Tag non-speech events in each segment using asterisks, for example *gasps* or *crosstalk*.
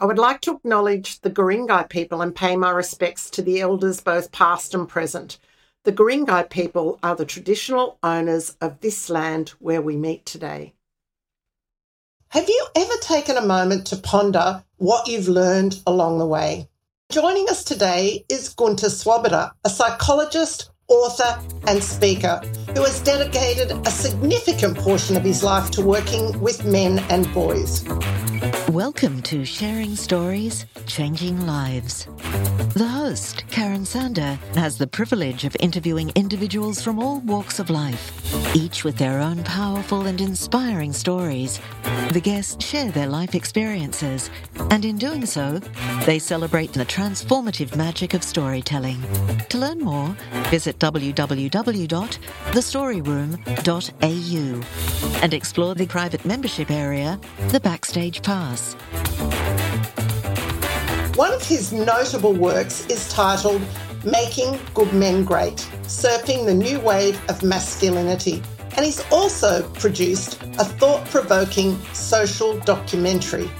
I would like to acknowledge the Guringai people and pay my respects to the elders, both past and present. The Guringai people are the traditional owners of this land where we meet today. Have you ever taken a moment to ponder what you've learned along the way? Joining us today is Gunter Swoboda, a psychologist, author, and speaker who has dedicated a significant portion of his life to working with men and boys. Welcome to Sharing Stories, Changing Lives. The host, Karen Sander, has the privilege of interviewing individuals from all walks of life, each with their own powerful and inspiring stories. The guests share their life experiences, and in doing so, they celebrate the transformative magic of storytelling. To learn more, visit www.thestoryroom.au and explore the private membership area, the Backstage Pass. One of his notable works is titled Making Good Men Great Surfing the New Wave of Masculinity. And he's also produced a thought provoking social documentary,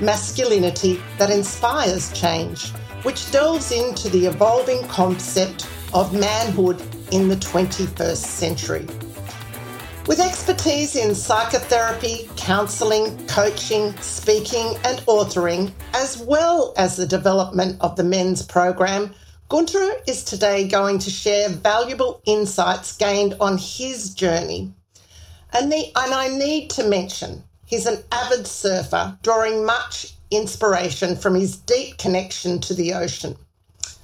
Masculinity That Inspires Change, which delves into the evolving concept of manhood in the 21st century. With expertise in psychotherapy, counselling, coaching, speaking, and authoring, as well as the development of the men's program, Gunter is today going to share valuable insights gained on his journey. And, the, and I need to mention, he's an avid surfer, drawing much inspiration from his deep connection to the ocean.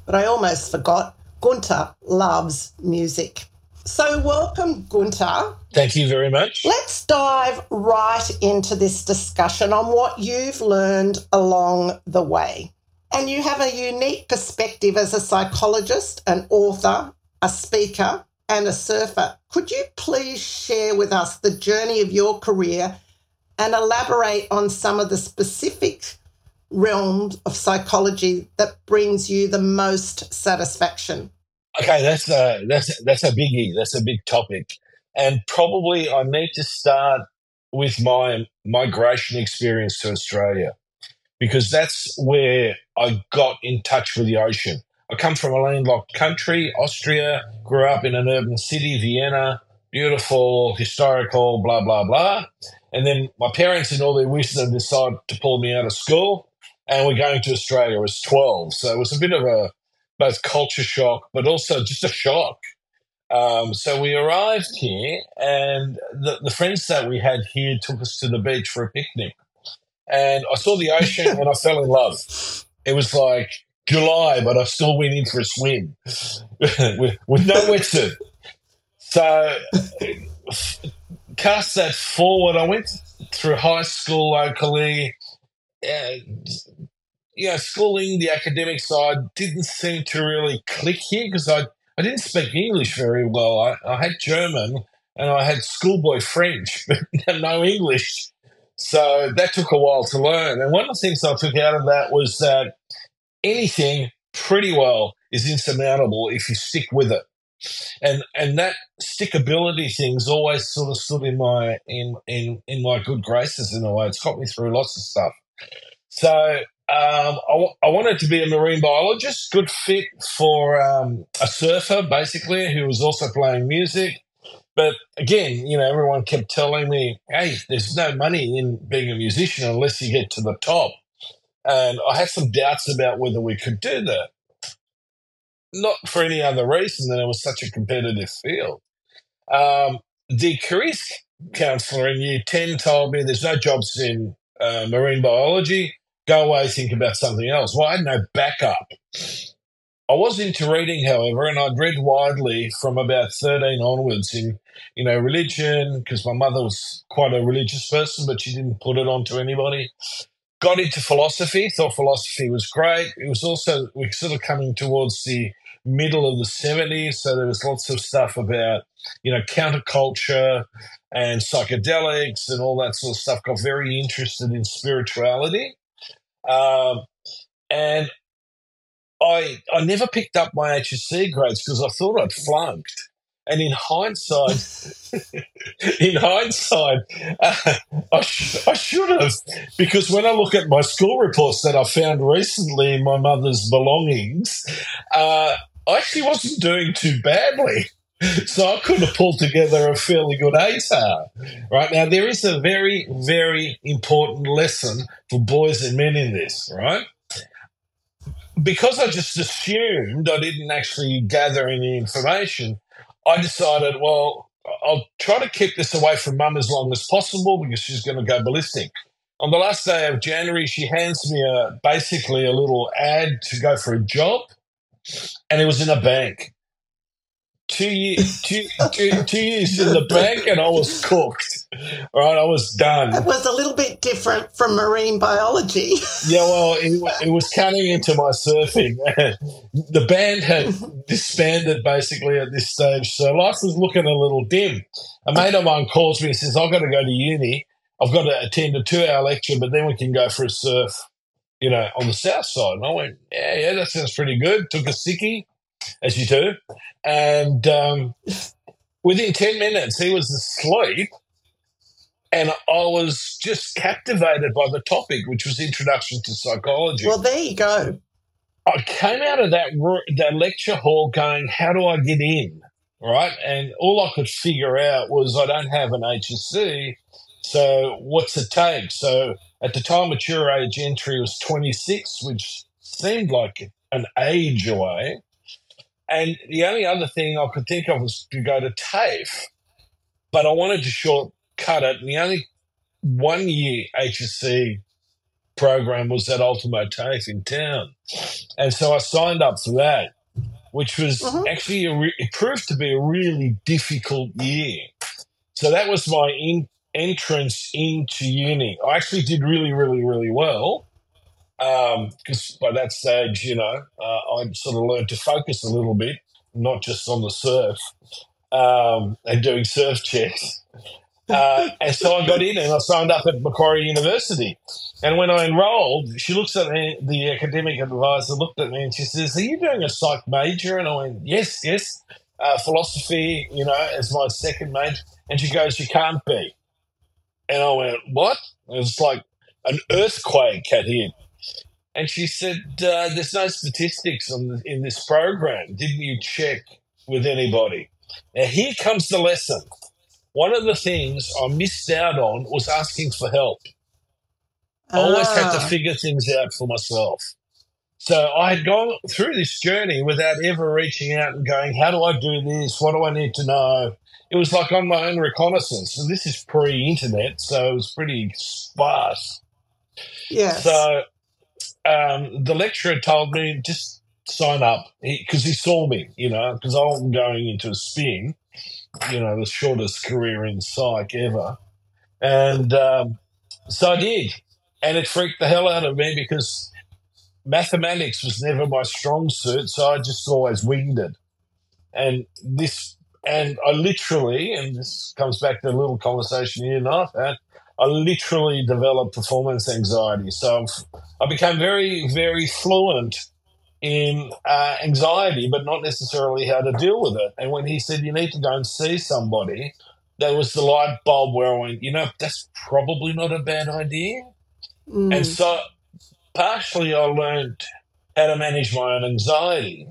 But I almost forgot, Gunter loves music. So, welcome, Gunter. Thank you very much. Let's dive right into this discussion on what you've learned along the way. And you have a unique perspective as a psychologist, an author, a speaker, and a surfer. Could you please share with us the journey of your career and elaborate on some of the specific realms of psychology that brings you the most satisfaction? Okay, that's a that's that's a biggie. That's a big topic, and probably I need to start with my migration experience to Australia because that's where I got in touch with the ocean. I come from a landlocked country, Austria. Grew up in an urban city, Vienna, beautiful, historical, blah blah blah. And then my parents, in all their wisdom, decided to pull me out of school, and we're going to Australia. I was twelve, so it was a bit of a both culture shock, but also just a shock. Um, so we arrived here, and the, the friends that we had here took us to the beach for a picnic. And I saw the ocean and I fell in love. It was like July, but I still went in for a swim with, *laughs* with no wetsuit. So, cast that forward, I went through high school locally, uh, you know, schooling, the academic side didn't seem to really click here because I, I didn't speak English very well. I, I had German and I had schoolboy French, *laughs* but no English. So that took a while to learn. And one of the things I took out of that was that anything pretty well is insurmountable if you stick with it. And and that stickability thing's always sort of stood in my in in in my good graces in a way. It's got me through lots of stuff. So um, I, w- I wanted to be a marine biologist, good fit for um, a surfer, basically, who was also playing music. But again, you know, everyone kept telling me, hey, there's no money in being a musician unless you get to the top. And I had some doubts about whether we could do that. Not for any other reason than it was such a competitive field. Um, the careers counselor in year 10 told me there's no jobs in uh, marine biology go away, think about something else. Well, I had no backup. I was into reading, however, and I'd read widely from about 13 onwards in, you know, religion, because my mother was quite a religious person, but she didn't put it on to anybody. Got into philosophy, thought philosophy was great. It was also, we're sort of coming towards the middle of the 70s, so there was lots of stuff about, you know, counterculture and psychedelics and all that sort of stuff. Got very interested in spirituality. Um, and I I never picked up my HSC grades because I thought I'd flunked. And in hindsight, *laughs* in hindsight, uh, I, sh- I should have, because when I look at my school reports that I found recently in my mother's belongings, uh, I actually wasn't doing too badly. So I could have pulled together a fairly good ATAR. Right now, there is a very, very important lesson for boys and men in this, right? Because I just assumed I didn't actually gather any information, I decided, well, I'll try to keep this away from mum as long as possible because she's going to go ballistic. On the last day of January, she hands me a basically a little ad to go for a job, and it was in a bank two, years, two, two, two years in the bank and I was cooked. *laughs* Right, I was done. It was a little bit different from marine biology. *laughs* yeah, well, it, it was cutting into my surfing. *laughs* the band had disbanded basically at this stage, so life was looking a little dim. A mate of mine calls me and says, I've got to go to uni. I've got to attend a two hour lecture, but then we can go for a surf, you know, on the south side. And I went, yeah, yeah, that sounds pretty good. Took a sickie as you do. And um, within 10 minutes, he was asleep. And I was just captivated by the topic, which was Introduction to Psychology. Well, there you go. I came out of that, that lecture hall going, How do I get in? Right. And all I could figure out was I don't have an HSC. So what's it take? So at the time, mature age entry was 26, which seemed like an age away. And the only other thing I could think of was to go to TAFE, but I wanted to shortcut it. And the only one year HSC program was at Ultimo TAFE in town. And so I signed up for that, which was uh-huh. actually, re- it proved to be a really difficult year. So that was my in- entrance into uni. I actually did really, really, really well because um, by that stage, you know, uh, I sort of learned to focus a little bit, not just on the surf um, and doing surf *laughs* checks. Uh, and so I got in and I signed up at Macquarie University. And when I enrolled, she looks at me, the academic advisor looked at me and she says, Are you doing a psych major? And I went, Yes, yes. Uh, philosophy, you know, as my second major. And she goes, You can't be. And I went, What? It was like an earthquake had hit. And she said, uh, "There's no statistics the, in this program. Didn't you check with anybody?" Now here comes the lesson. One of the things I missed out on was asking for help. I always had to ah. figure things out for myself. So I had gone through this journey without ever reaching out and going, "How do I do this? What do I need to know?" It was like on my own reconnaissance. And this is pre-internet, so it was pretty sparse. Yes. So um, the lecturer told me just sign up because he, he, saw me, you know, because I'm going into a spin, you know, the shortest career in psych ever. And um, so I did. And it freaked the hell out of me because mathematics was never my strong suit. So I just always winged it. And this, and I literally, and this comes back to a little conversation you and I had, I literally developed performance anxiety. So I became very, very fluent in uh, anxiety, but not necessarily how to deal with it. And when he said, you need to go and see somebody, there was the light bulb where I went, you know, that's probably not a bad idea. Mm. And so partially I learned how to manage my own anxiety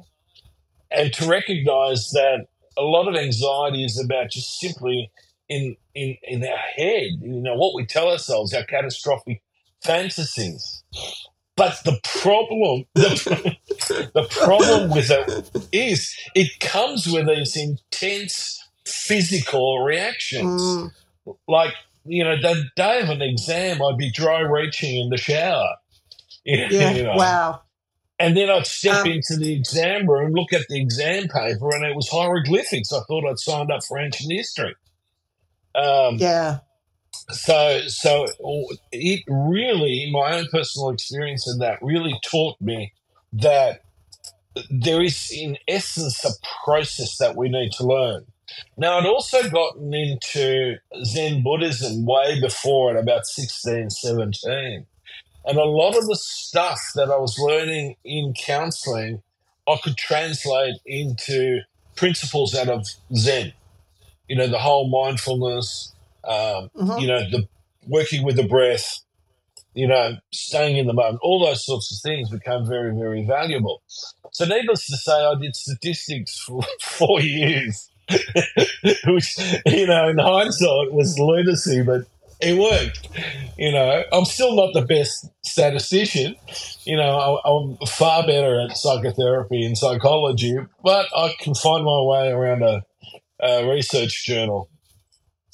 and to recognize that a lot of anxiety is about just simply in in in our head, you know, what we tell ourselves, our catastrophic fantasies. But the problem, the, *laughs* the problem with it is it comes with these intense physical reactions. Mm. Like, you know, the day of an exam, I'd be dry reaching in the shower. *laughs* Yeah, you know. wow. And then I'd step um, into the exam room, look at the exam paper, and it was hieroglyphics. I thought I'd signed up for ancient history. Um, yeah. So, so it really, my own personal experience in that really taught me that there is, in essence, a process that we need to learn. Now, I'd also gotten into Zen Buddhism way before at about 16, 17. And a lot of the stuff that I was learning in counseling, I could translate into principles out of Zen. You know, the whole mindfulness, um, Mhm. you know, the working with the breath, you know, staying in the moment, all those sorts of things become very, very valuable. So, needless to say, I did statistics for *laughs* four years, *laughs* which, you know, in hindsight was lunacy, but it worked. You know, I'm still not the best statistician. You know, I, I'm far better at psychotherapy and psychology, but I can find my way around a, a research journal.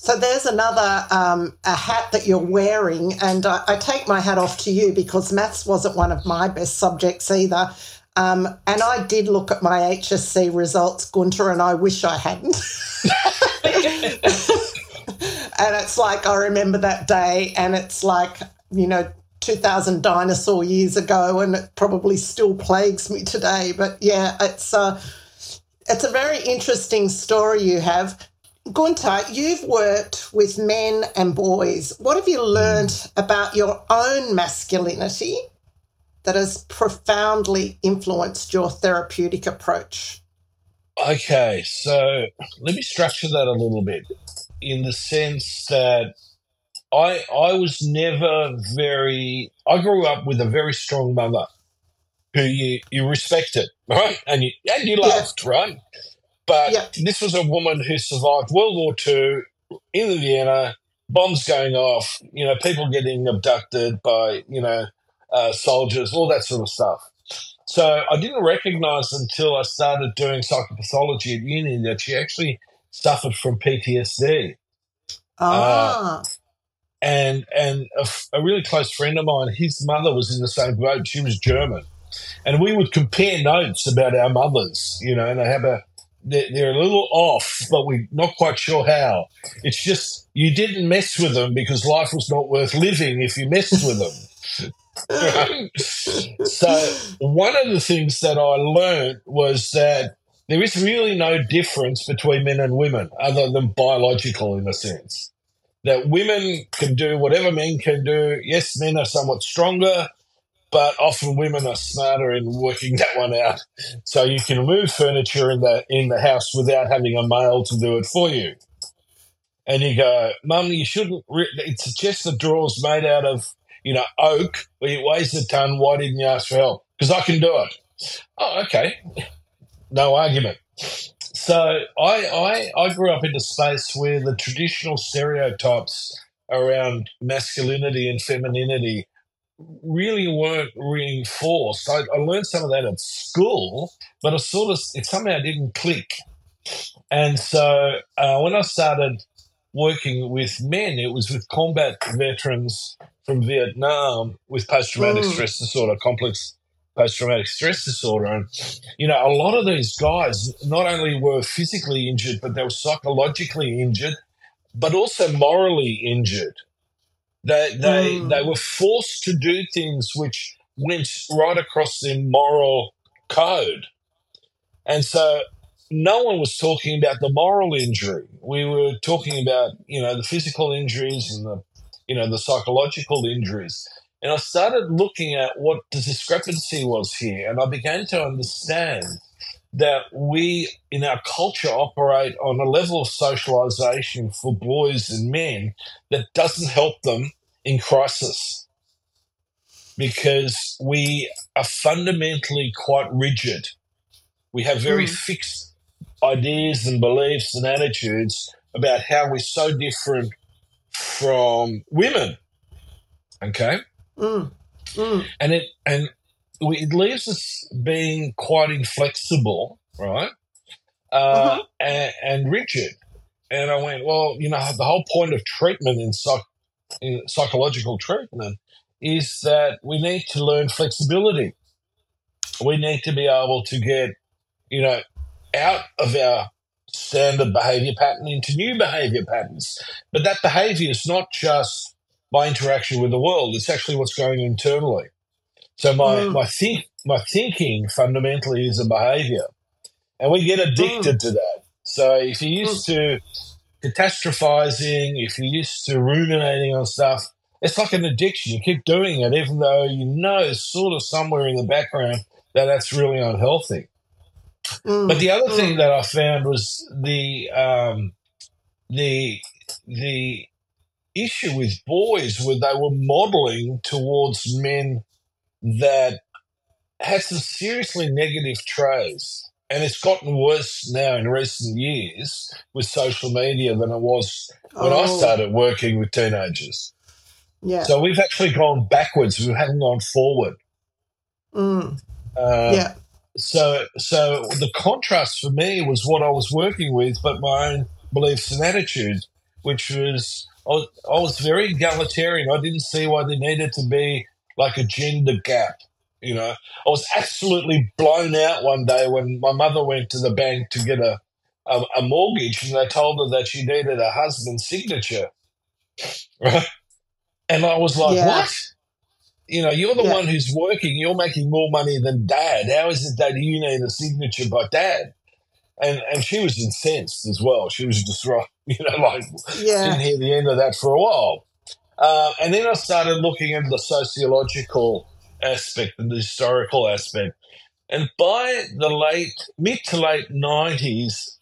So there's another um, a hat that you're wearing, and I, I take my hat off to you because maths wasn't one of my best subjects either. Um, and I did look at my HSC results, Gunter, and I wish I hadn't. *laughs* and it's like I remember that day, and it's like you know 2,000 dinosaur years ago, and it probably still plagues me today. But yeah, it's uh, it's a very interesting story you have. Gunter, you've worked with men and boys. What have you hmm. learned about your own masculinity that has profoundly influenced your therapeutic approach? Okay, so let me structure that a little bit in the sense that I I was never very I grew up with a very strong mother who you, you respected, *laughs* right? And you and you Yeah. loved, right? But Yeah. this was a woman who survived World War II in Vienna, bombs going off, you know, people getting abducted by, you know, uh, soldiers, all that sort of stuff. So I didn't recognize until I started doing psychopathology at uni that she actually suffered from PTSD. Ah, And and a, a really close friend of mine, his mother was in the same boat. She was German, and we would compare notes about our mothers. You know, and have a they're, a little off, but we're not quite sure how. It's just you didn't mess with them because life was not worth living if you messed with them. *laughs* so one of the things that I learned was that there is really no difference between men and women other than biological in a sense. That women can do whatever men can do. Yes, men are somewhat stronger, but often women are smarter in working that one out. So you can move furniture in the in the house without having a male to do it for you. And you go, Mum, you shouldn't. Re- it's just the drawers made out of you know oak. It weighs a ton. Why didn't you ask for help? Because I can do it. Oh, okay. No argument. So I, I I grew up in a space where the traditional stereotypes around masculinity and femininity really weren't reinforced. I, I learned some of that at school, but it sort of it somehow didn't click. And so uh, when I started working with men, it was with combat veterans from Vietnam with post traumatic Mm. stress disorder, complex post traumatic stress disorder. And, you know, a lot of these guys not only were physically injured, but they were psychologically injured, but also morally injured. They, they, Mm. they were forced to do things which went right across their moral code. And so no one was talking about the moral injury. We were talking about, you know, the physical injuries and the, you know, the psychological injuries. And I started looking at what the discrepancy was here. And I began to understand that we in our culture operate on a level of socialization for boys and men that doesn't help them in crisis because we are fundamentally quite rigid. We have very Mm. fixed ideas and beliefs and attitudes about how we're so different from women. Okay? Mm, mm, and it and it leaves us being quite inflexible, right? Uh, and, and rigid. And I went, well, you know, the whole point of treatment in, psych, in psychological treatment is that we need to learn flexibility. We need to be able to get, you know, out of our standard behavior pattern into new behavior patterns. But that behavior is not just my interaction with the world, it's actually what's going internally. So my Mm. my think my thinking fundamentally is a behavior, and we get addicted to that. So if you're used to catastrophizing, if you're used to ruminating on stuff, it's like an addiction. You keep doing it, even though you know sort of somewhere in the background that that's really unhealthy. Mm, But the other mm. thing that I found was the um, the the issue with boys where they were modeling towards men that had some seriously negative traits. And it's gotten worse now in recent years with social media than it was when I Oh, started working with teenagers. yeah. So we've actually gone backwards. We haven't gone forward. Mm, Uh, yeah. so, so the contrast for me was what I was working with, but my own beliefs and attitudes, which was I was, I was very egalitarian. I didn't see why there needed to be like a gender gap. You know, I was absolutely blown out one day when my mother went to the bank to get a a, a mortgage, and they told her that she needed her husband's signature. Right, *laughs* and I was like, Yeah. "What?" You know, you're the Yeah. one who's working. You're making more money than dad. How is it that you need a signature by dad? And and she was incensed as well. She was just right, *laughs* you know, like Yeah. didn't hear the end of that for a while. Uh, and then I started looking at the sociological aspect and the historical aspect. And by the late mid to late nineties,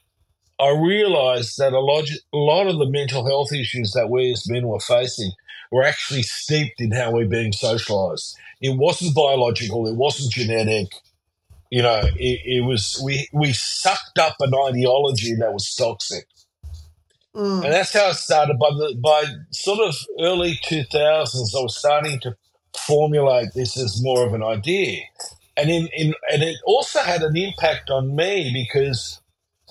I realized that a lot, a lot of the mental health issues that we as men were facing were actually steeped in how we're being socialized. It wasn't biological, it wasn't genetic. You know, it, it was we we sucked up an ideology that was toxic. Mm, And that's how it started. By the by sort of early two thousands, I was starting to formulate this as more of an idea. And in, in and it also had an impact on me because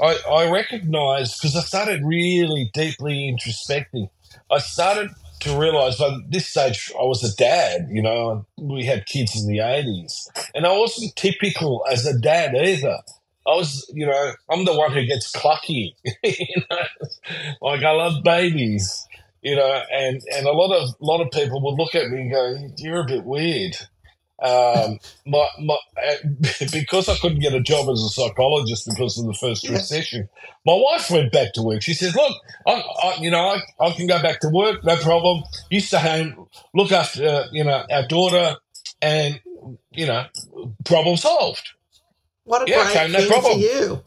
I, I recognized because I started really deeply introspecting. I started to realize by this stage I was a dad, you know, we had kids in the eighties. And I wasn't typical as a dad either. I was, you know, I'm the one who gets clucky. *laughs* you know, like I love babies, you know, and and a lot of lot of people would look at me and go, "You're a bit weird." Um, *laughs* my, my, uh, *laughs* because I couldn't get a job as a psychologist because of the first recession, my wife went back to work. She says, "Look, I, I you know, I, I can go back to work, no problem. You stay home, look after, uh, you know, our daughter, and you know, problem solved." What a Yeah, great okay, no thing for problem. you.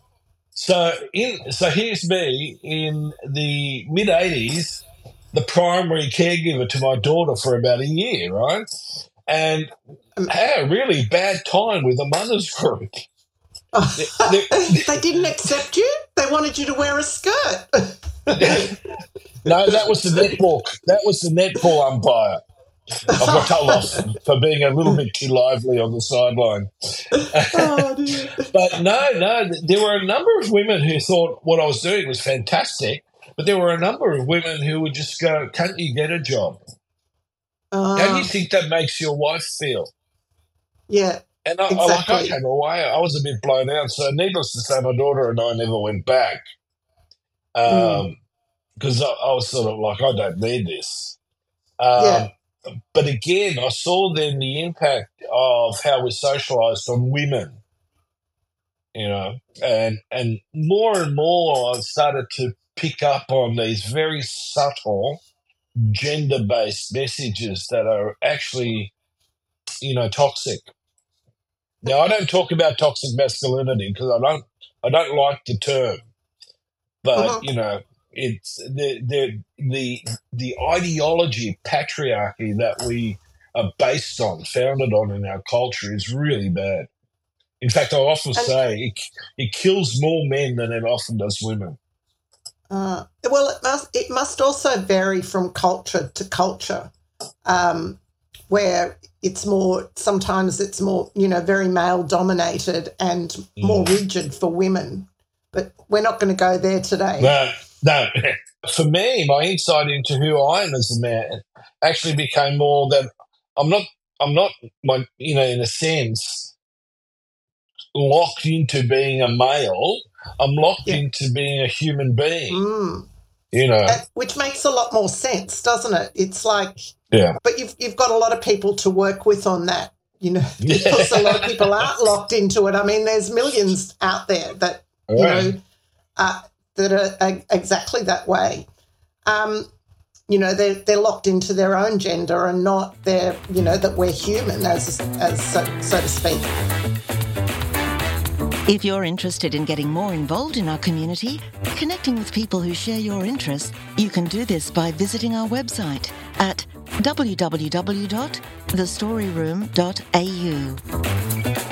So in so here's me in the mid eighties, the primary caregiver to my daughter for about a year, right? And Um, had a really bad time with the mothers group. they- *laughs* they didn't accept you. They wanted you to wear a skirt. *laughs* No, that was the netball. That was the netball umpire. I got told off for being a little bit too lively on the sideline. oh. *laughs* But no, no, there were a number of women who thought what I was doing was fantastic. But there were a number of women who would just go, "Can't you get a job? How do Uh, you think that makes your wife feel?" yeah. And I, I like, Exactly. okay, well, I, I was a bit blown out. So, needless to say, my daughter and I never went back Mm. because I, I was sort of like, I don't need this. Um, Yeah. But again, I saw then the impact of how we're socialized on women, you know, and and more and more I started to pick up on these very subtle gender based messages that are actually, you know, toxic. Now I don't talk about toxic masculinity because I don't I don't like the term, but Uh-huh. you know it's the the the the ideology patriarchy that we are based on, founded on in our culture is really bad. In fact, I often say it, it kills more men than it often does women. uh, well, it must it must also vary from culture to culture, um, where it's more sometimes it's more you know very male dominated and more Mm. rigid for women. But we're not going to go there today. No, no. *laughs* For me, my insight into who I am as a man actually became more that I'm not. I'm not. My, you know, in a sense, locked into being a male. I'm locked Yeah. into being a human being. Mm. You know. Uh, which makes a lot more sense, doesn't it? It's like, Yeah. but you've you've got a lot of people to work with on that, you know, *laughs* because a lot of people aren't locked into it. I mean, there's millions out there that you know uh, that are, exactly that way. Um, you know, they're they're locked into their own gender and not their, you know, that we're human, as as so, so to speak. If you're interested in getting more involved in our community, connecting with people who share your interests, you can do this by visiting our website at www.thestoryroom.au.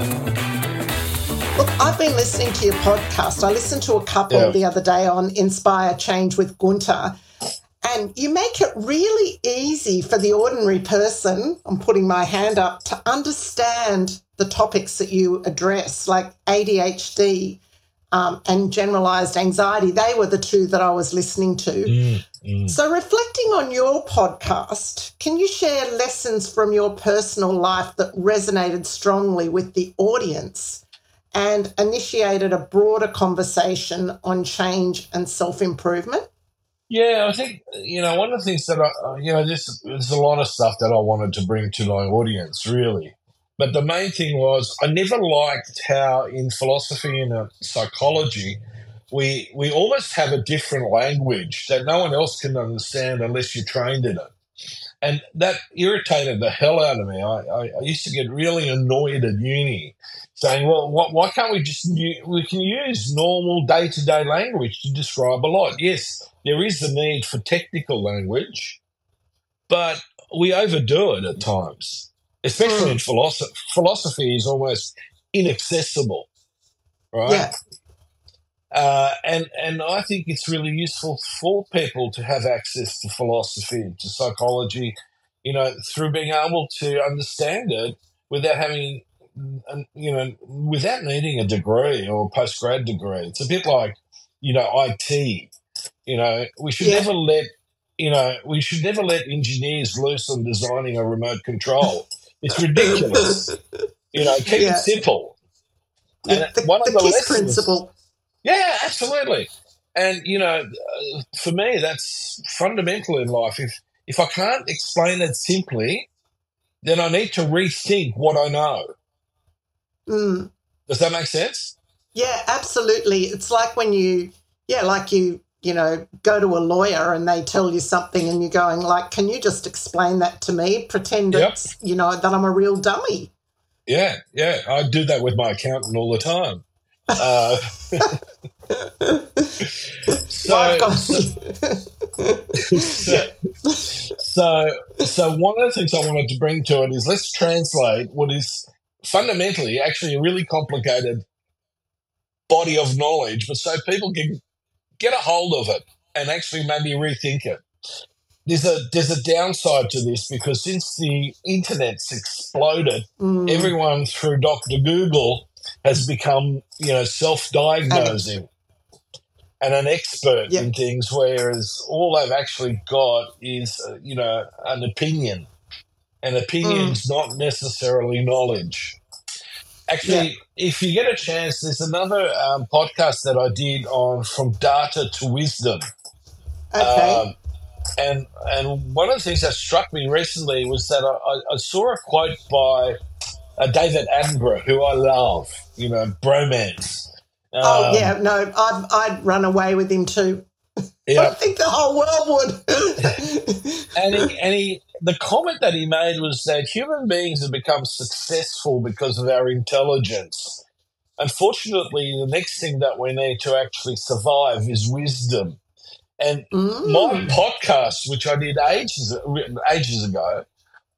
I've been listening to your podcast. I listened to a couple Yeah. the other day on Inspire Change with Gunter, and you make it really easy for the ordinary person, I'm putting my hand up, to understand the topics that you address, like ADHD um, and generalized anxiety. They were the two that I was listening to. Mm, mm. So, reflecting on your podcast, can you share lessons from your personal life that resonated strongly with the audience and initiated a broader conversation on change and self improvement? Yeah, I think you know one of the things that I, uh, you know, there's there's a lot of stuff that I wanted to bring to my audience, really. But the main thing was I never liked how in philosophy and uh, psychology we we almost have a different language that no one else can understand unless you're trained in it, and that irritated the hell out of me. I, I, I used to get really annoyed at uni, saying, "Well, what, why can't we just we can use normal day to day language to describe a lot?" Yes, there is the need for technical language, but we overdo it at times, especially in philosophy. Philosophy is almost inaccessible, right? Yeah. Uh, and and I think it's really useful for people to have access to philosophy, to psychology, you know, through being able to understand it without having, you know, without needing a degree or a postgrad degree. It's a bit like, you know, IT. You know, we should Yeah. never let, you know, we should never let engineers loose on designing a remote control. It's ridiculous. *laughs* You know, keep Yeah. it simple. Yeah, And the, one of the the KISS lessons- principle. yeah, absolutely. And you know, uh, for me, that's fundamental in life. If if I can't explain it simply, then I need to rethink what I know. Mm. Does that make sense? Yeah, absolutely. It's like when you, yeah, like you, you know, go to a lawyer and they tell you something and you're going like, can you just explain that to me? Pretend Yep. it's, you know, that I'm a real dummy. Yeah, yeah. I do that with my accountant all the time. Uh, *laughs* so, *laughs* so, so, so one of the things I wanted to bring to it is let's translate what is fundamentally actually a really complicated body of knowledge, but so people can get a hold of it and actually maybe rethink it. There's a there's a downside to this because since the internet's exploded, Mm. everyone through Dr. Google has become, you know, self-diagnosing and an expert Yeah. in things, whereas all they've actually got is, uh, you know, an opinion. And opinion's not necessarily knowledge. Actually, if you get a chance, there's another um, podcast that I did on From Data to Wisdom. okay. Um, and and one of the things that struck me recently was that I, I, saw a quote by uh, David Attenborough, who I love, you know, bromance. oh, Um, yeah. No, I'd, I'd run away with him too. I yeah. think the whole world would. *laughs* And he, and he, the comment that he made was that human beings have become successful because of our intelligence. Unfortunately, the next thing that we need to actually survive is wisdom. And my Mm. podcast, which I did ages ages ago,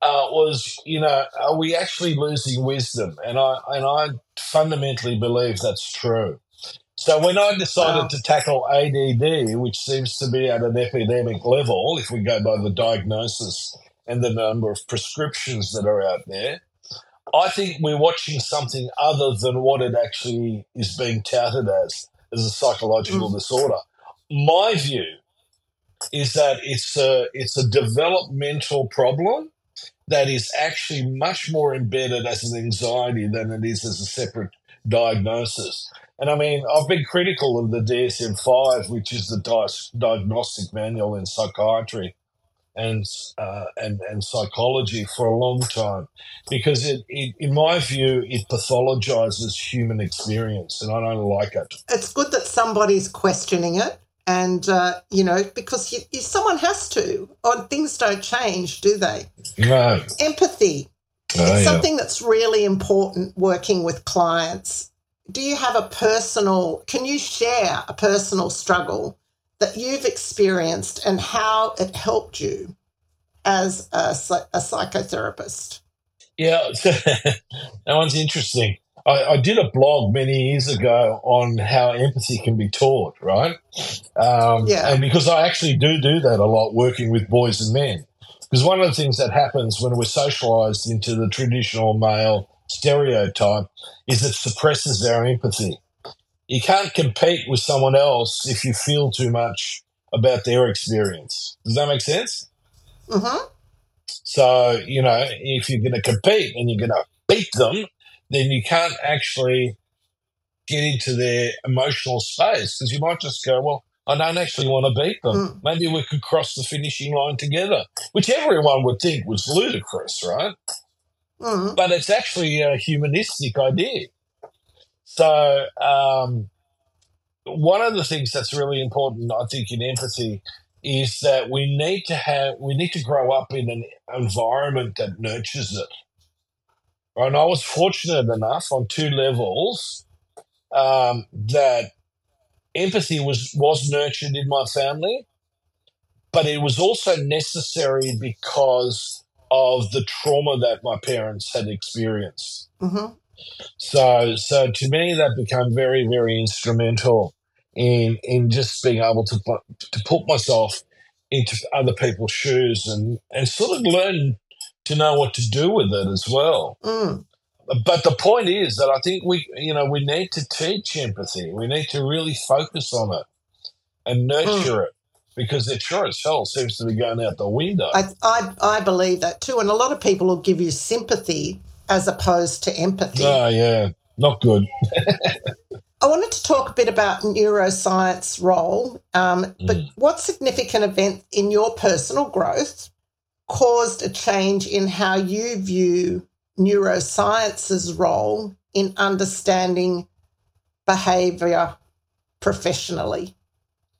uh, was you know, are we actually losing wisdom? And I and I fundamentally believe that's true. So when I decided Wow. to tackle ADD, which seems to be at an epidemic level, if we go by the diagnosis and the number of prescriptions that are out there, I think we're watching something other than what it actually is being touted as, as a psychological mm. disorder. My view is that it's a it's a developmental problem that is actually much more embedded as an anxiety than it is as a separate diagnosis. And I mean, I've been critical of the DSM five, which is the di- diagnostic manual in psychiatry and uh, and and psychology for a long time, because it, it, in my view, it pathologizes human experience, and I don't like it. it's good that somebody's questioning it. And, uh, you know, because you, you, someone has to, or things don't change, do they? No, Empathy. Oh, it's yeah. something that's really important working with clients. Do you have a personal, can you share a personal struggle that you've experienced and how it helped you as a, a psychotherapist? Yeah, *laughs* that one's interesting. I, I, did a blog many years ago on how empathy can be taught, right? Um, yeah. And because I actually do do that a lot working with boys and men. Because one of the things that happens when we're socialized into the traditional male stereotype is it suppresses our empathy. You can't compete with someone else if you feel too much about their experience. Does that make sense? Mm-hmm. So, you know, if you're going to compete and you're going to beat them, then you can't actually get into their emotional space because you might just go, well, I don't actually want to beat them. Mm. Maybe we could cross the finishing line together, which everyone would think was ludicrous, right? Mm. But it's actually a humanistic idea. So, um, one of the things that's really important, I think, in empathy is that we need to have we need to grow up in an environment that nurtures it. And I was fortunate enough on two levels um, that empathy was was nurtured in my family, but it was also necessary because of the trauma that my parents had experienced. Mm-hmm. So, so to me, that became very, very instrumental in in just being able to to put myself into other people's shoes and and sort of learn to know what to do with it as well. Mm. But the point is that I think we, you know, we need to teach empathy. We need to really focus on it and nurture mm. it because it sure as hell seems to be going out the window. I, I, I believe that too, and a lot of people will give you sympathy as opposed to empathy. Oh yeah, not good. *laughs* I wanted to talk a bit about neuroscience role, um, but mm. what significant event in your personal growth caused a change in how you view neuroscience's role in understanding behavior professionally?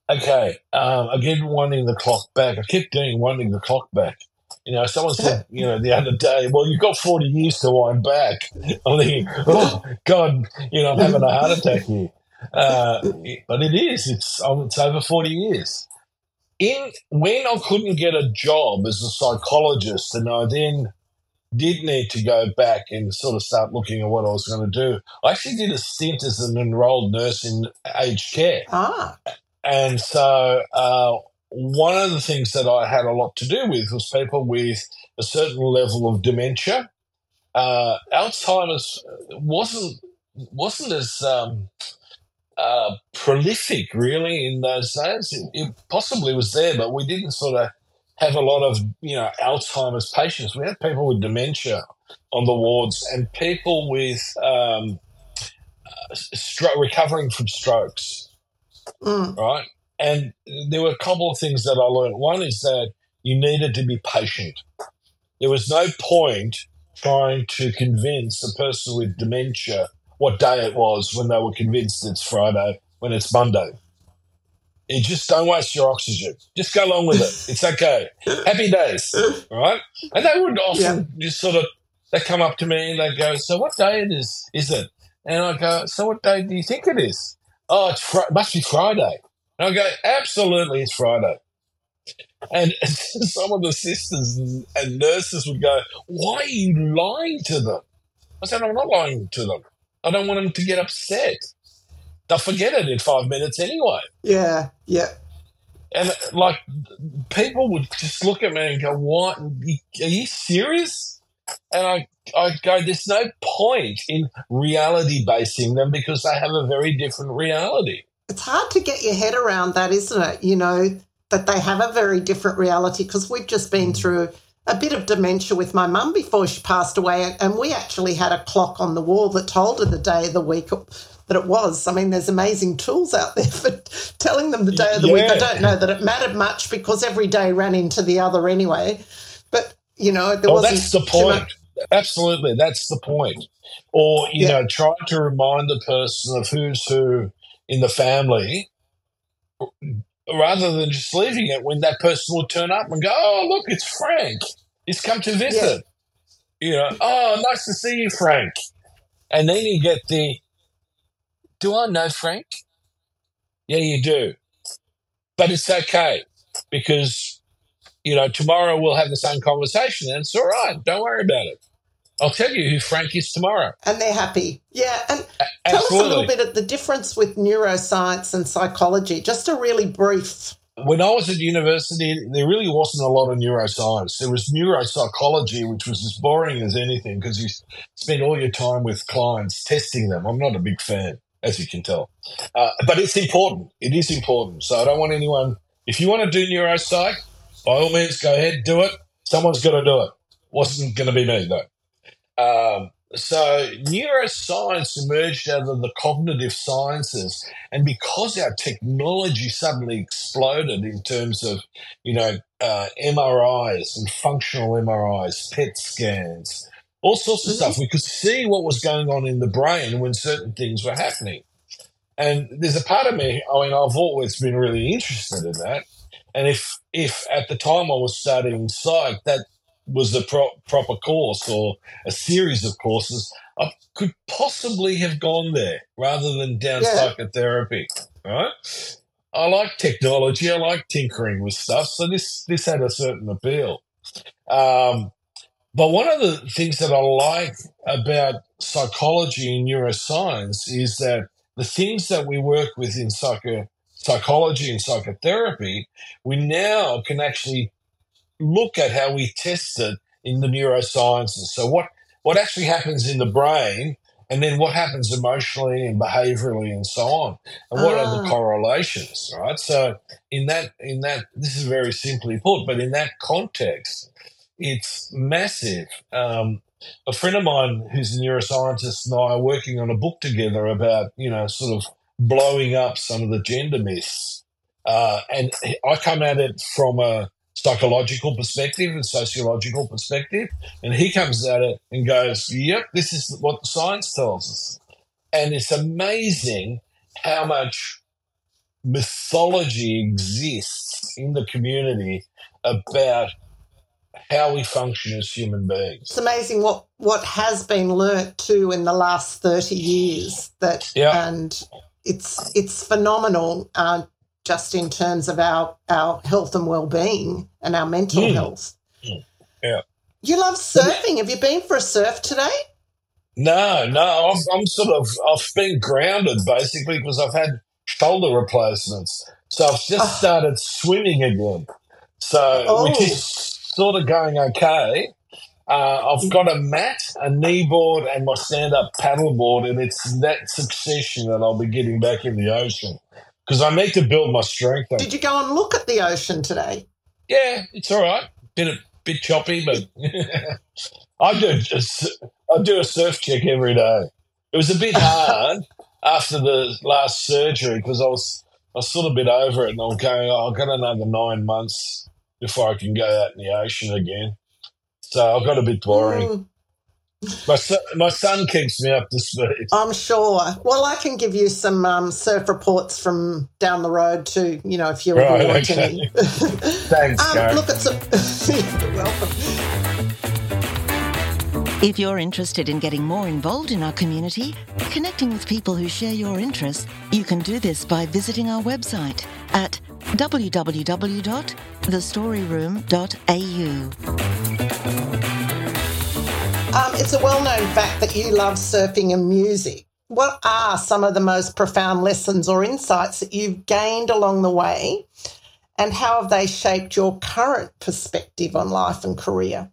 Okay, um, again, winding the clock back. I keep doing winding the clock back. You know, someone said, *laughs* you know, the other day, well, you've got 40 years to wind back. *laughs* I'm thinking, oh, God, you know, I'm having a heart attack here. Uh, but it is, it's, um, it's over 40 years. In When I couldn't get a job as a psychologist, and I then did need to go back and sort of start looking at what I was going to do, I actually did a stint as an enrolled nurse in aged care. Ah. And so, uh, one of the things that I had a lot to do with was people with a certain level of dementia. Uh, Alzheimer's wasn't wasn't as um, uh, prolific really in those days. It, it, possibly was there, but we didn't sort of have a lot of you know Alzheimer's patients. We had people with dementia on the wards and people with um, uh, stro- recovering from strokes, mm. right? And there were a couple of things that I learned. One is that you needed to be patient. There was no point trying to convince a person with dementia what day it was when they were convinced it's Friday, when it's Monday. You just don't waste your oxygen. Just go along with it. *laughs* It's okay. Happy days, right? And they would often yeah. just sort of they come up to me and they go, "So what day it is? Is it?" And I go, "So what day do you think it is?" Oh, it's fr- must be Friday. And I go, absolutely, it's Friday. And *laughs* some of the sisters and nurses would go, why are you lying to them? I said, I'm not lying to them. I don't want them to get upset. They'll forget it in five minutes anyway. Yeah, yeah. And like, people would just look at me and go, "What? Are you serious?" And I, I go, "There's no point in reality basing them because they have a very different reality." it's hard to get your head around that, isn't it? You know, that they have a very different reality because we've just been mm. through a bit of dementia with my mum before she passed away. And we actually had a clock on the wall that told her the day of the week that it was. I mean, there's amazing tools out there for telling them the day of the yeah. week. I don't know that it mattered much because every day ran into the other anyway. You know, there oh, wasn't. That's the point. Absolutely. That's the point. Or, you yeah. know, try to remind the person of who's who in the family rather than just leaving it when that person will turn up and go, Oh, look, it's Frank. He's come to visit. Yeah. You know, oh, nice to see you, Frank. And then you get the, Do I know Frank? Yeah, you do. But it's okay because, you know, tomorrow we'll have the same conversation and it's all right. Don't worry about it. I'll tell you who Frank is tomorrow. And they're happy. Yeah. And A- tell us a little bit of the difference with neuroscience and psychology. Just a really brief. When I was at university, there really wasn't a lot of neuroscience. There was neuropsychology, which was as boring as anything because you spend all your time with clients testing them. I'm not a big fan, as you can tell. Uh, but it's important. It is important. So I don't want anyone, if you want to do neuropsych, by all means, go ahead, do it. Someone's got to do it. Wasn't going to be me, though. Um, so neuroscience emerged out of the cognitive sciences, and because our technology suddenly exploded in terms of, you know, uh, MRIs and functional MRIs, PET scans, all sorts of Mhm. stuff, we could see what was going on in the brain when certain things were happening. And there's a part of me, I mean, I've always been really interested in that. And if if at the time I was studying psych, that was the pro- proper course or a series of courses, I could possibly have gone there rather than down Yeah. psychotherapy. Right? I like technology. I like tinkering with stuff. So this this had a certain appeal. Um, but one of the things that I like about psychology and neuroscience is that the things that we work with in psycho psychology and psychotherapy, we now can actually look at how we test it in the neurosciences. So what what actually happens in the brain, and then what happens emotionally and behaviorally, and so on, and what are the Ah. correlations, right? So in that in that this is very simply put, but in that context, it's massive. Um, a friend of mine who's a neuroscientist and I are working on a book together about you know sort of blowing up some of the gender myths, uh, and I come at it from a psychological perspective and sociological perspective, and he comes at it and goes, "Yep, this is what the science tells us," and it's amazing how much mythology exists in the community about how we function as human beings. It's amazing what, what has been learnt too in the last 30 years that Yeah. and it's it's phenomenal uh, just in terms of our, our health and well-being and our mental Mm. health. Mm. Yeah. You love surfing. Have you been for a surf today? No, no, I've, I'm sort of I've been grounded basically because I've had shoulder replacements, so I've just Oh. started swimming again. So which Oh. is sort of going okay. Uh, I've got a mat, a knee board, and my stand-up paddleboard, and it's that succession that I'll be getting back in the ocean because I need to build my strength. up. Did you go and look at the ocean today? Yeah, it's all right. Bit a bit choppy, but *laughs* I do just I do a surf check every day. It was a bit hard *laughs* after the last surgery because I was I was sort of a bit over it, and I'm going. Oh, I've got another nine months before I can go out in the ocean again. So I got a bit boring. Mm, My son, my son keeps me up to speed. I'm sure. Well, I can give you some um, surf reports from down the road too, you know, if you ever Right, want okay. any. *laughs* Thanks, um, Karen. look at some. *laughs* You're welcome. If you're interested in getting more involved in our community, connecting with people who share your interests, you can do this by visiting our website at www.thestoryroom.au. Um, it's a well known fact that you love surfing and music. What are some of the most profound lessons or insights that you've gained along the way, and how have they shaped your current perspective on life and career?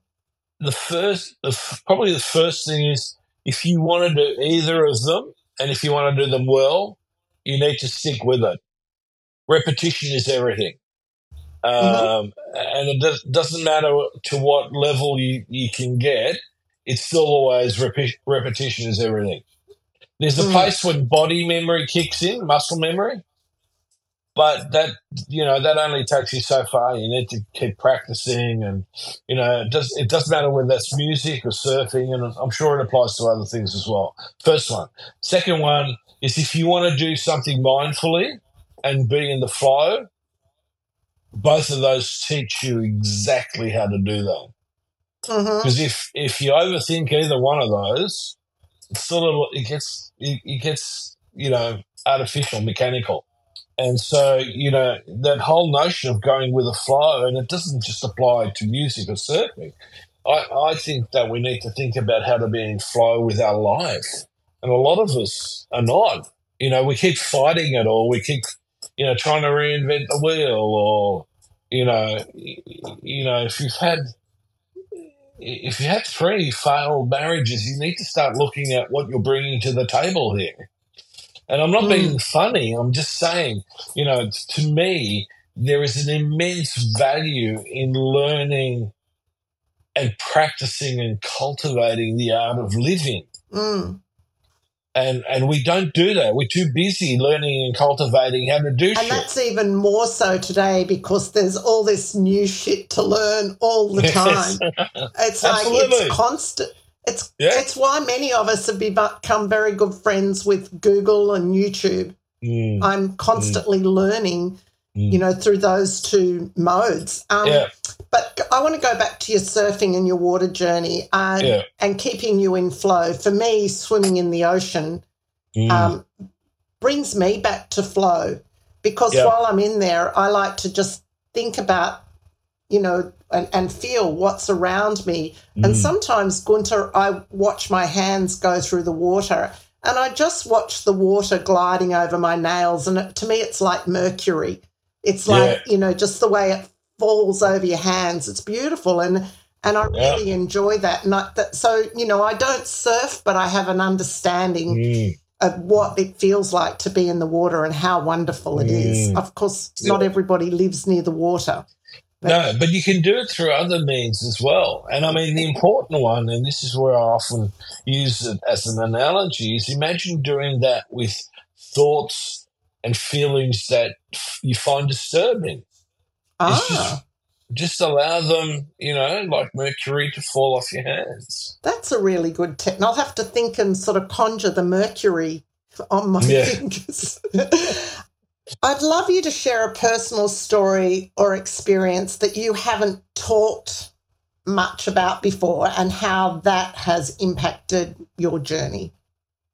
the first, the, f- probably the first thing is if you want to do either of them, and if you want to do them well, you need to stick with it. Repetition is everything, um, and it does, doesn't matter to what level you, you can get. It's still always repi- repetition is everything. There's a Mm. place when body memory kicks in, muscle memory, but that you know that only takes you so far. You need to keep practicing, and you know it does. It doesn't matter whether that's music or surfing, and I'm sure it applies to other things as well. First one, second one is if you want to do something mindfully and be in the flow. Both of those teach you exactly how to do that. Hmm Because if if you overthink either one of those, it's sort of it gets it, it gets you know, artificial, mechanical. And so, you know, that whole notion of going with a flow, and it doesn't just apply to music or surfing. I, I think that we need to think about how to be in flow with our life. And a lot of us are not. You know, we keep fighting it or we keep, you know, trying to reinvent the wheel or, you know, you know, if you've had if you have three failed marriages, you need to start looking at what you're bringing to the table here. And I'm not mm. being funny. I'm just saying, you know, to me, there is an immense value in learning and practicing and cultivating the art of living. Mm. And and we don't do that. We're too busy learning and cultivating how to do and shit. that's even more so today because there's all this new shit to learn all the *laughs* time. it's like it's constant. It's yeah. it's why many of us have become very good friends with Google and YouTube. Mm. I'm constantly mm. learning, mm. you know, through those two modes. Um, yeah. But I want to go back to your surfing and your water journey uh, yeah. and keeping you in flow. For me, swimming in the ocean mm. um, brings me back to flow because yeah. while I'm in there, I like to just think about, you know, and, and feel what's around me. Mm. And sometimes, Gunter, I watch my hands go through the water and I just watch the water gliding over my nails. And it, to me, it's like mercury. It's like, yeah. you know, just the way it falls over your hands. It's beautiful. And and I really yeah. enjoy that. And I, that, so, you know, I don't surf, but I have an understanding mm. of what it feels like to be in the water and how wonderful it mm. is. Of course, not everybody lives near the water. No, but you can do it through other means as well. And I mean, the important one, and this is where I often use it as an analogy, is imagine doing that with thoughts and feelings that you find disturbing. Ah. Just, just, allow them, you know, like mercury to fall off your hands. That's a really good tip. And I'll have to think and sort of conjure the mercury on my yeah. fingers. *laughs* I'd love you to share a personal story or experience that you haven't talked much about before and how that has impacted your journey.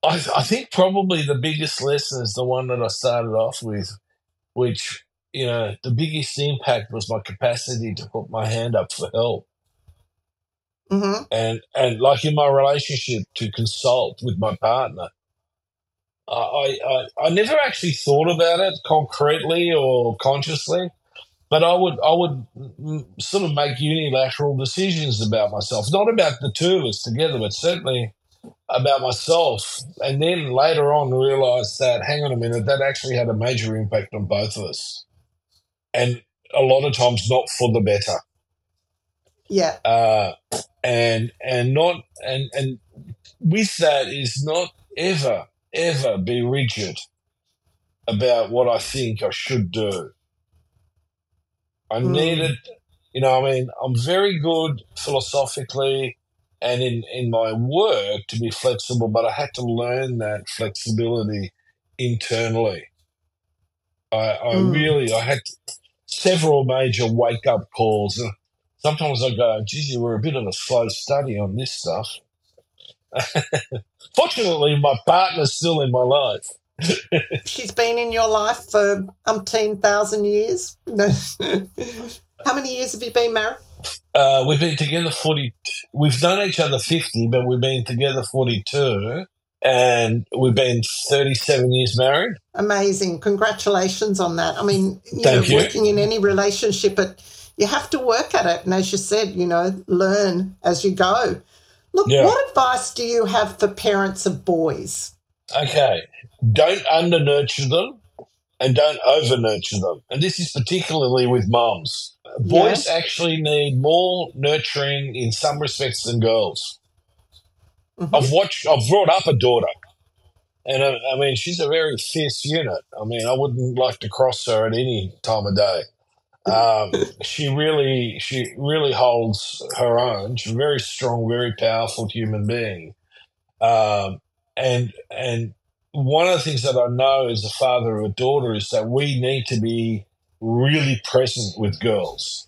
I, I, think probably the biggest lesson is the one that I started off with, which, you know, the biggest impact was my capacity to put my hand up for help. Mm-hmm. And, and like in my relationship, to consult with my partner I, I, I never actually thought about it concretely or consciously, but I would I would sort of make unilateral decisions about myself, not about the two of us together, but certainly about myself. And then later on, realised that hang on a minute, that actually had a major impact on both of us, and a lot of times not for the better. Yeah. Uh, and and not and and with that is not ever ever be rigid about what I think I should do. I mm. needed, you know, I mean, I'm very good philosophically and in, in my work to be flexible, but I had to learn that flexibility internally. I, I mm. really, I had several major wake up calls. And sometimes I go, geez, you were a bit of a slow study on this stuff. *laughs* Fortunately, my partner's still in my life. *laughs* She's been in your life for umpteen thousand years. *laughs* How many years have you been married? Uh, we've been together 40. We've known each other 50, but we've been together 42. And we've been 37 years married. Amazing. Congratulations on that. I mean, you Thank know, you. working in any relationship, but you have to work at it. And as you said, you know, learn as you go. Look, yeah. what advice do you have for parents of boys? Okay. Don't under nurture them and don't over nurture them. And this is particularly with mums. Boys yeah. actually need more nurturing in some respects than girls. Mm-hmm. I've watched, I've brought up a daughter. And I, I mean, she's a very fierce unit. I mean, I wouldn't like to cross her at any time of day. Um, *laughs* she really, she really holds her own. She's a very strong, very powerful human being. Um, and and one of the things that I know as a father of a daughter is that we need to be really present with girls.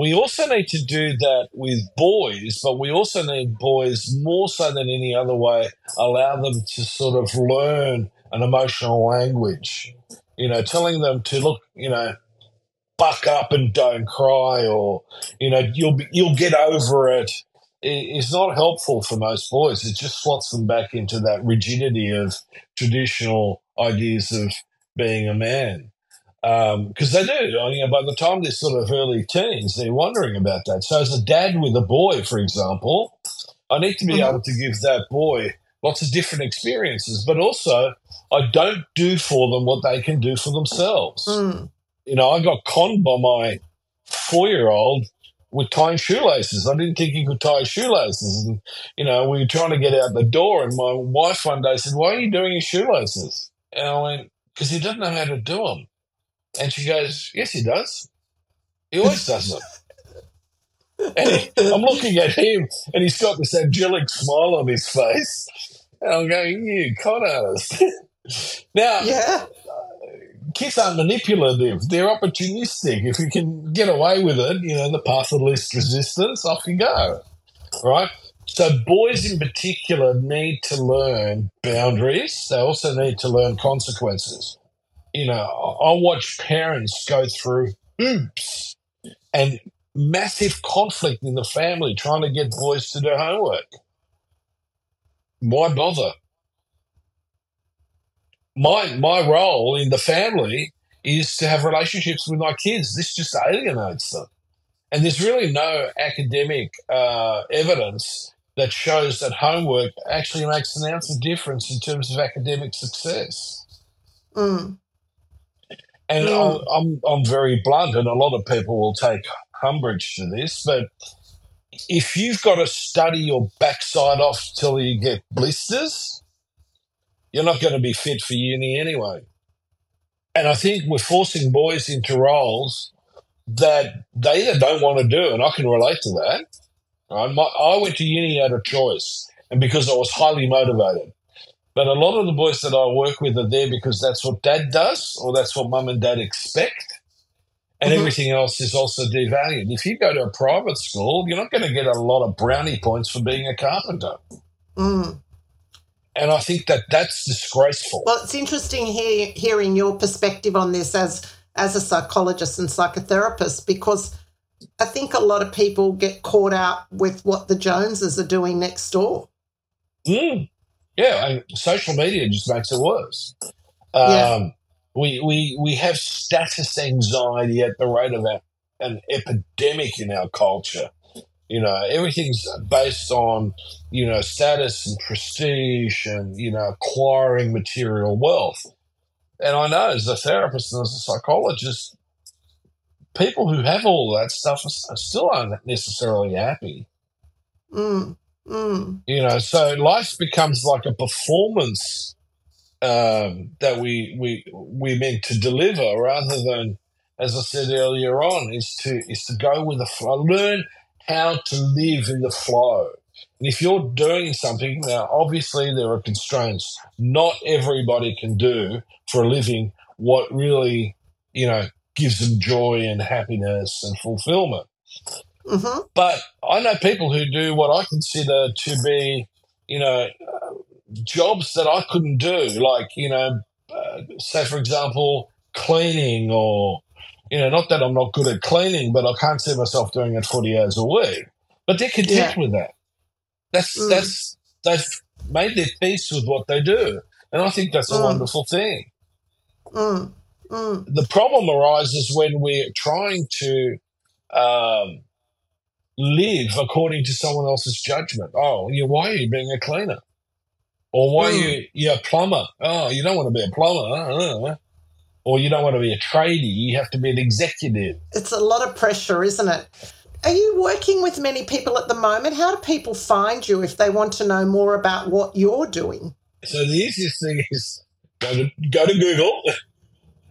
We also need to do that with boys, but we also need boys more so than any other way, allow them to sort of learn an emotional language. You know, telling them to look, you know, buck up and don't cry, or you know, you'll be, you'll get over it. It's not helpful for most boys. It just slots them back into that rigidity of traditional ideas of being a man because um, they do. You know, by the time they're sort of early teens, they're wondering about that. So, as a dad with a boy, for example, I need to be mm-hmm. able to give that boy lots of different experiences, but also I don't do for them what they can do for themselves. Mm. You know, I got conned by my four-year-old with tying shoelaces. I didn't think he could tie shoelaces, and you know, we were trying to get out the door, and my wife one day said, "Why are you doing your shoelaces?" And I went, "Because he doesn't know how to do them." And she goes, Yes, he does. He always does it. *laughs* And I'm looking at him, and he's got this angelic smile on his face. And I'm going, You con artist. *laughs* now, yeah. kids aren't manipulative, they're opportunistic. If you can get away with it, you know, the path of least resistance, off you go. Right? So, boys in particular need to learn boundaries, they also need to learn consequences you know, I watch parents go through oops and massive conflict in the family trying to get boys to do homework. Why bother? My my role in the family is to have relationships with my kids. This just alienates them, and there's really no academic uh, evidence that shows that homework actually makes an ounce of difference in terms of academic success. Mm. And mm. I'm, I'm very blunt, and a lot of people will take umbrage to this, but if you've got to study your backside off till you get blisters, you're not going to be fit for uni anyway. And I think we're forcing boys into roles that they either don't want to do, and I can relate to that. Right? My, I went to uni out of choice, and because I was highly motivated. But a lot of the boys that I work with are there because that's what dad does or that's what mum and dad expect. And mm-hmm. everything else is also devalued. If you go to a private school, you're not going to get a lot of brownie points for being a carpenter. Mm. And I think that that's disgraceful. Well, it's interesting hear, hearing your perspective on this as as a psychologist and psychotherapist because I think a lot of people get caught out with what the Joneses are doing next door. Mm yeah, and social media just makes it worse. Um, yeah. We we we have status anxiety at the rate of a, an epidemic in our culture. You know, everything's based on you know status and prestige and you know acquiring material wealth. And I know as a therapist and as a psychologist, people who have all that stuff are still aren't necessarily happy. Mm. Mm. You know, so life becomes like a performance um, that we we we meant to deliver, rather than, as I said earlier on, is to is to go with the flow. Learn how to live in the flow. And if you're doing something now, obviously there are constraints. Not everybody can do for a living what really you know gives them joy and happiness and fulfillment. Mm-hmm. But I know people who do what I consider to be, you know, uh, jobs that I couldn't do, like, you know, uh, say, for example, cleaning or, you know, not that I'm not good at cleaning, but I can't see myself doing it 40 hours a week. But they're content yeah. with that. That's, mm. that's, they've made their peace with what they do. And I think that's a mm. wonderful thing. Mm. mm. The problem arises when we're trying to um, live according to someone else's judgment. Oh, you why are you being a cleaner? Or why mm. are you you're a plumber? Oh, you don't want to be a plumber. Uh, or you don't want to be a tradie. You have to be an executive. It's a lot of pressure, isn't it? Are you working with many people at the moment? How do people find you if they want to know more about what you're doing? So the easiest thing is go to go to Google.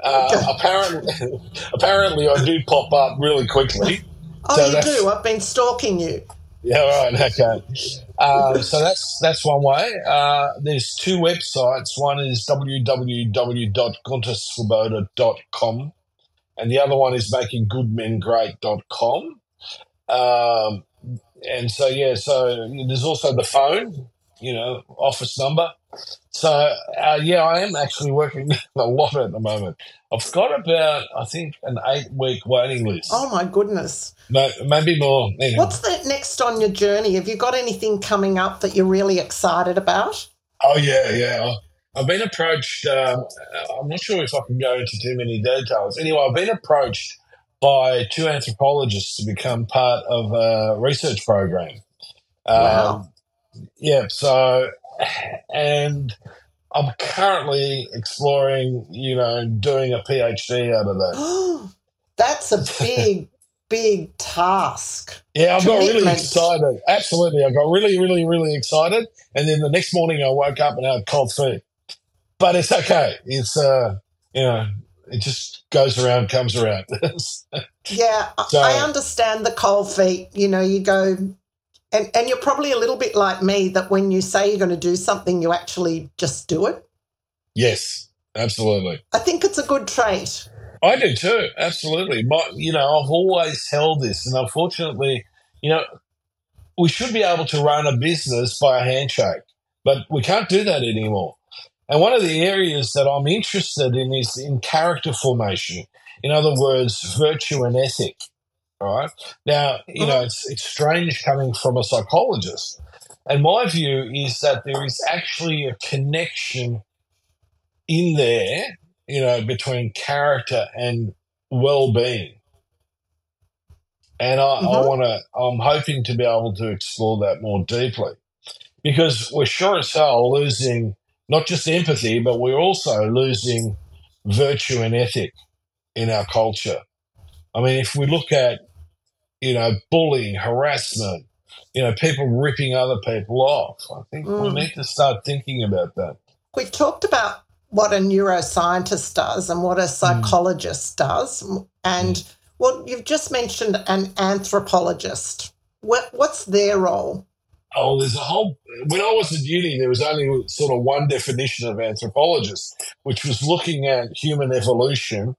Uh, apparently, *laughs* apparently, I do pop up really quickly. Oh, so you do. I've been stalking you. Yeah, right. Okay. Uh, so that's that's one way. Uh, there's two websites. One is www.gunterswoboda.com and the other one is makinggoodmengreat.com. Um, and so yeah, so there's also the phone, you know, office number So uh, yeah, I am actually working *laughs* a lot at the moment. I've got about I think an eight week waiting list. Oh my goodness! maybe more. Anyway. What's the next on your journey? Have you got anything coming up that you're really excited about? Oh yeah, yeah. I've been approached. Um, I'm not sure if I can go into too many details. Anyway, I've been approached by two anthropologists to become part of a research program. Wow. Um, yeah. So, and I'm currently exploring, you know, doing a PhD out of that. *gasps* That's a big, *laughs* big task. Yeah, I got really excited. Absolutely. I got really, really, really excited. And then the next morning I woke up and I had cold feet. But it's okay. It's, uh, you know, it just goes around, comes around. *laughs* Yeah, So- I understand the cold feet. You know, you go, and, and you're probably a little bit like me that when you say you're going to do something, you actually just do it. yes, absolutely. I think it's a good trait. I do too. Absolutely. My, you know, I've always held this, and unfortunately, you know, we should be able to run a business by a handshake, but we can't do that anymore. And one of the areas that I'm interested in is in character formation. In other words, virtue and ethic. All right. Now, you know, it's, it's strange coming from a psychologist. And my view is that there is actually a connection in there, you know, between character and well being. And I, I Mhm. want to, I'm hoping to be able to explore that more deeply because we're sure as hell losing not just empathy, but we're also losing virtue and ethic in our culture. I mean, if we look at, you know, bullying, harassment, you know, people ripping other people off, I think we Mm. need to start thinking about that. We talked about what a neuroscientist does and what a psychologist does. And well, you've just mentioned an anthropologist. What, what's their role? Oh, there's a whole. When I was at uni, there was only sort of one definition of anthropologist, which was looking at human evolution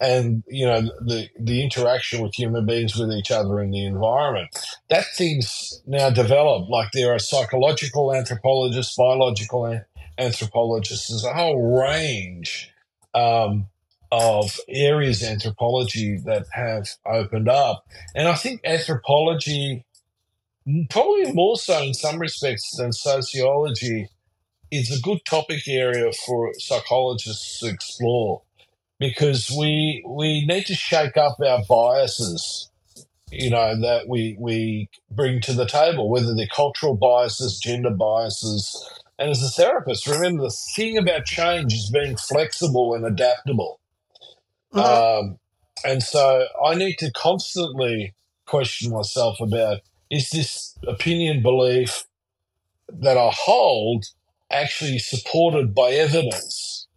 and you know the the interaction with human beings with each other in the environment. That thing's now developed. Like there are psychological anthropologists, biological an- anthropologists. There's a whole range um, of areas anthropology that have opened up, and I think anthropology probably more so in some respects than sociology, is a good topic area for psychologists to explore because we we need to shake up our biases, you know, that we we bring to the table, whether they're cultural biases, gender biases. And as a therapist, remember the thing about change is being flexible and adaptable. Mhm. Um, and so I need to constantly question myself about is this opinion belief that I hold actually supported by evidence?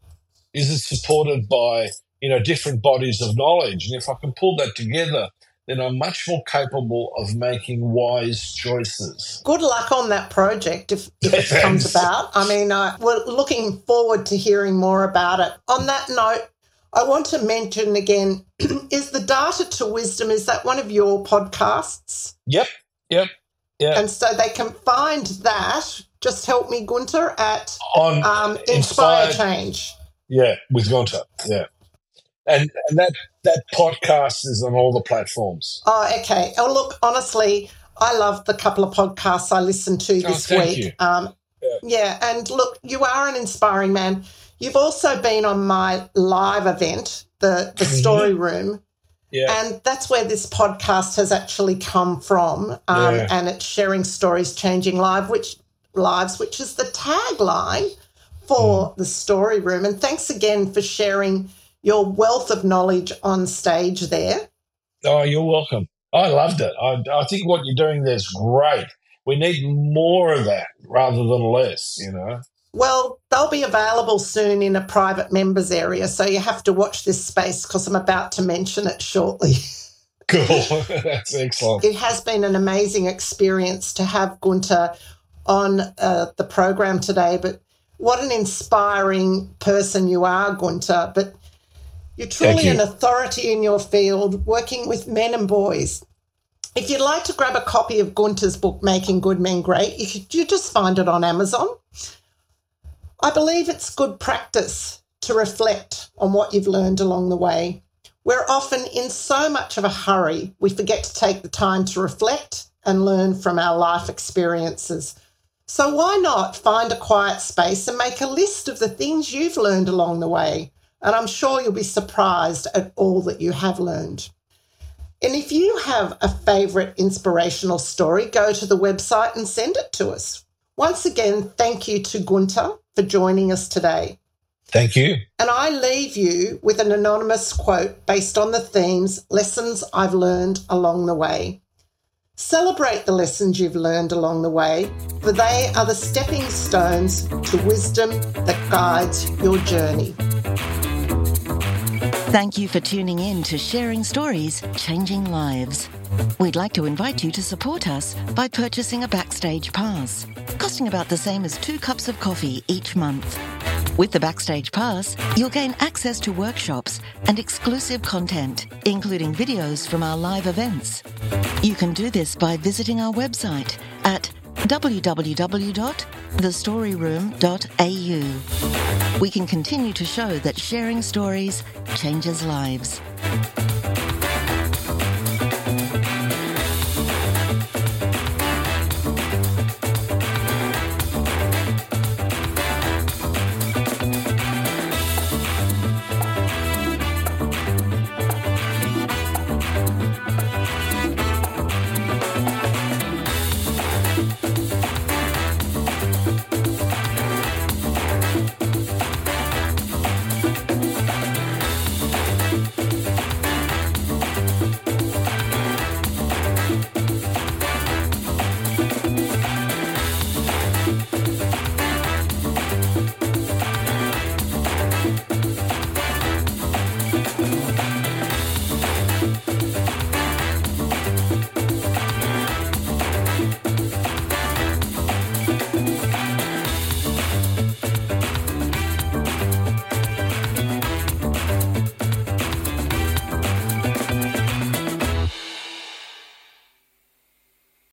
Is it supported by you know different bodies of knowledge? And if I can pull that together, then I'm much more capable of making wise choices. Good luck on that project if, if it *laughs* comes about. I mean, uh, we're looking forward to hearing more about it. On that note, I want to mention again *clears throat* is the Data to Wisdom, is that one of your podcasts? Yep, yep, yeah. And so they can find that. Just help me, Gunter, at On um, Inspire Change. Yeah, with Gunter. Yeah, and and that that podcast is on all the platforms. Oh, okay. Oh, look, honestly, I love the couple of podcasts I listened to Oh, this thank week. you. Um, Yeah. yeah, and look, you are an inspiring man. You've also been on my live event, the the Mhm. Story Room, Yeah, and that's where this podcast has actually come from. Um, Yeah. And it's sharing stories, changing live, which lives, which is the tagline for Mm. the Story Room. And thanks again for sharing your wealth of knowledge on stage there. Oh, you're welcome. I loved it. I, I think what you're doing there is great. We need more of that rather than less. You know. Well, they'll be available soon in a private members area, so you have to watch this space because I'm about to mention it shortly. *laughs* Cool. *laughs* That's excellent. It has been an amazing experience to have Gunter on uh, the program today, but what an inspiring person you are, Gunter. But you're truly you. an authority in your field, working with men and boys. If you'd like to grab a copy of Gunter's book, Making Good Men Great, you could you just find it on Amazon. I believe it's good practice to reflect on what you've learned along the way. We're often in so much of a hurry, we forget to take the time to reflect and learn from our life experiences. So, why not find a quiet space and make a list of the things you've learned along the way? And I'm sure you'll be surprised at all that you have learned. And if you have a favourite inspirational story, go to the website and send it to us. Once again, thank you to Gunter for joining us today. Thank you. And I leave you with an anonymous quote based on the themes Lessons I've Learned Along the Way. Celebrate the lessons you've learned along the way, for they are the stepping stones to wisdom that guides your journey. Thank you for tuning in to Sharing Stories, Changing Lives. We'd like to invite you to support us by purchasing a Backstage Pass, costing about the same as two cups of coffee each month. With the Backstage Pass, you'll gain access to workshops and exclusive content, including videos from our live events. You can do this by visiting our website at www.thestoryroom.au. We can continue to show that sharing stories changes lives.